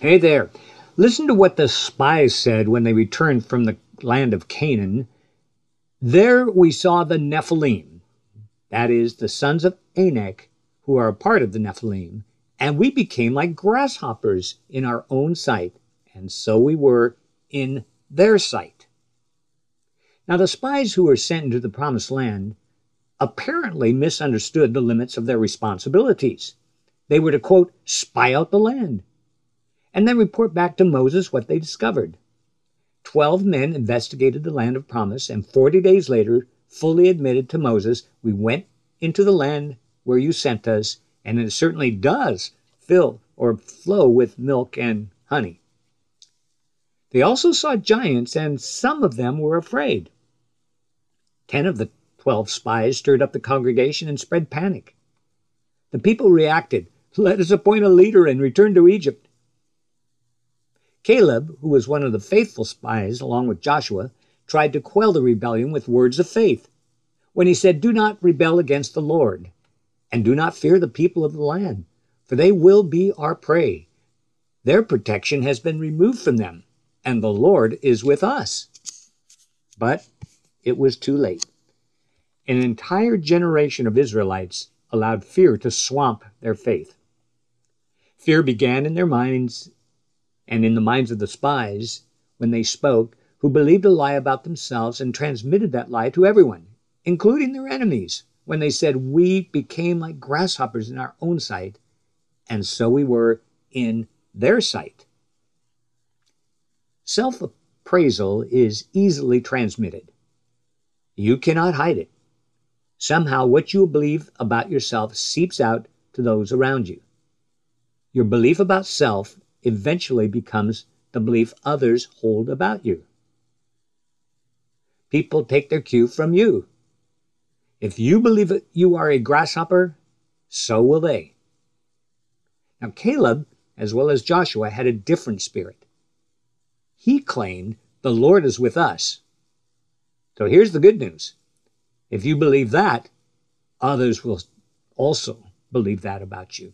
Hey there. Listen to what the spies said when they returned from the land of Canaan. There we saw the Nephilim, that is, the sons of Anak, who are a part of the Nephilim, and we became like grasshoppers in our own sight, and so we were in their sight. Now, the spies who were sent into the promised land apparently misunderstood the limits of their responsibilities. They were to, quote, spy out the land, and then report back to Moses what they discovered. Twelve men investigated the land of promise, and 40 days later fully admitted to Moses, We went into the land where you sent us, and it certainly does fill or flow with milk and honey. They also saw giants, and some of them were afraid. Ten of the twelve spies stirred up the congregation and spread panic. The people reacted, Let us appoint a leader and return to Egypt. Caleb, who was one of the faithful spies along with Joshua, tried to quell the rebellion with words of faith when he said, Do not rebel against the Lord, and do not fear the people of the land, for they will be our prey. Their protection has been removed from them, and the Lord is with us. But it was too late. An entire generation of Israelites allowed fear to swamp their faith. Fear began in their minds and in the minds of the spies when they spoke, who believed a lie about themselves and transmitted that lie to everyone, including their enemies, when they said, We became like grasshoppers in our own sight, and so we were in their sight. Self appraisal is easily transmitted. You cannot hide it. Somehow, what you believe about yourself seeps out to those around you. Your belief about self eventually becomes the belief others hold about you. People take their cue from you. If you believe you are a grasshopper, so will they. Now, Caleb, as well as Joshua, had a different spirit. He claimed, The Lord is with us. So here's the good news. If you believe that, others will also believe that about you.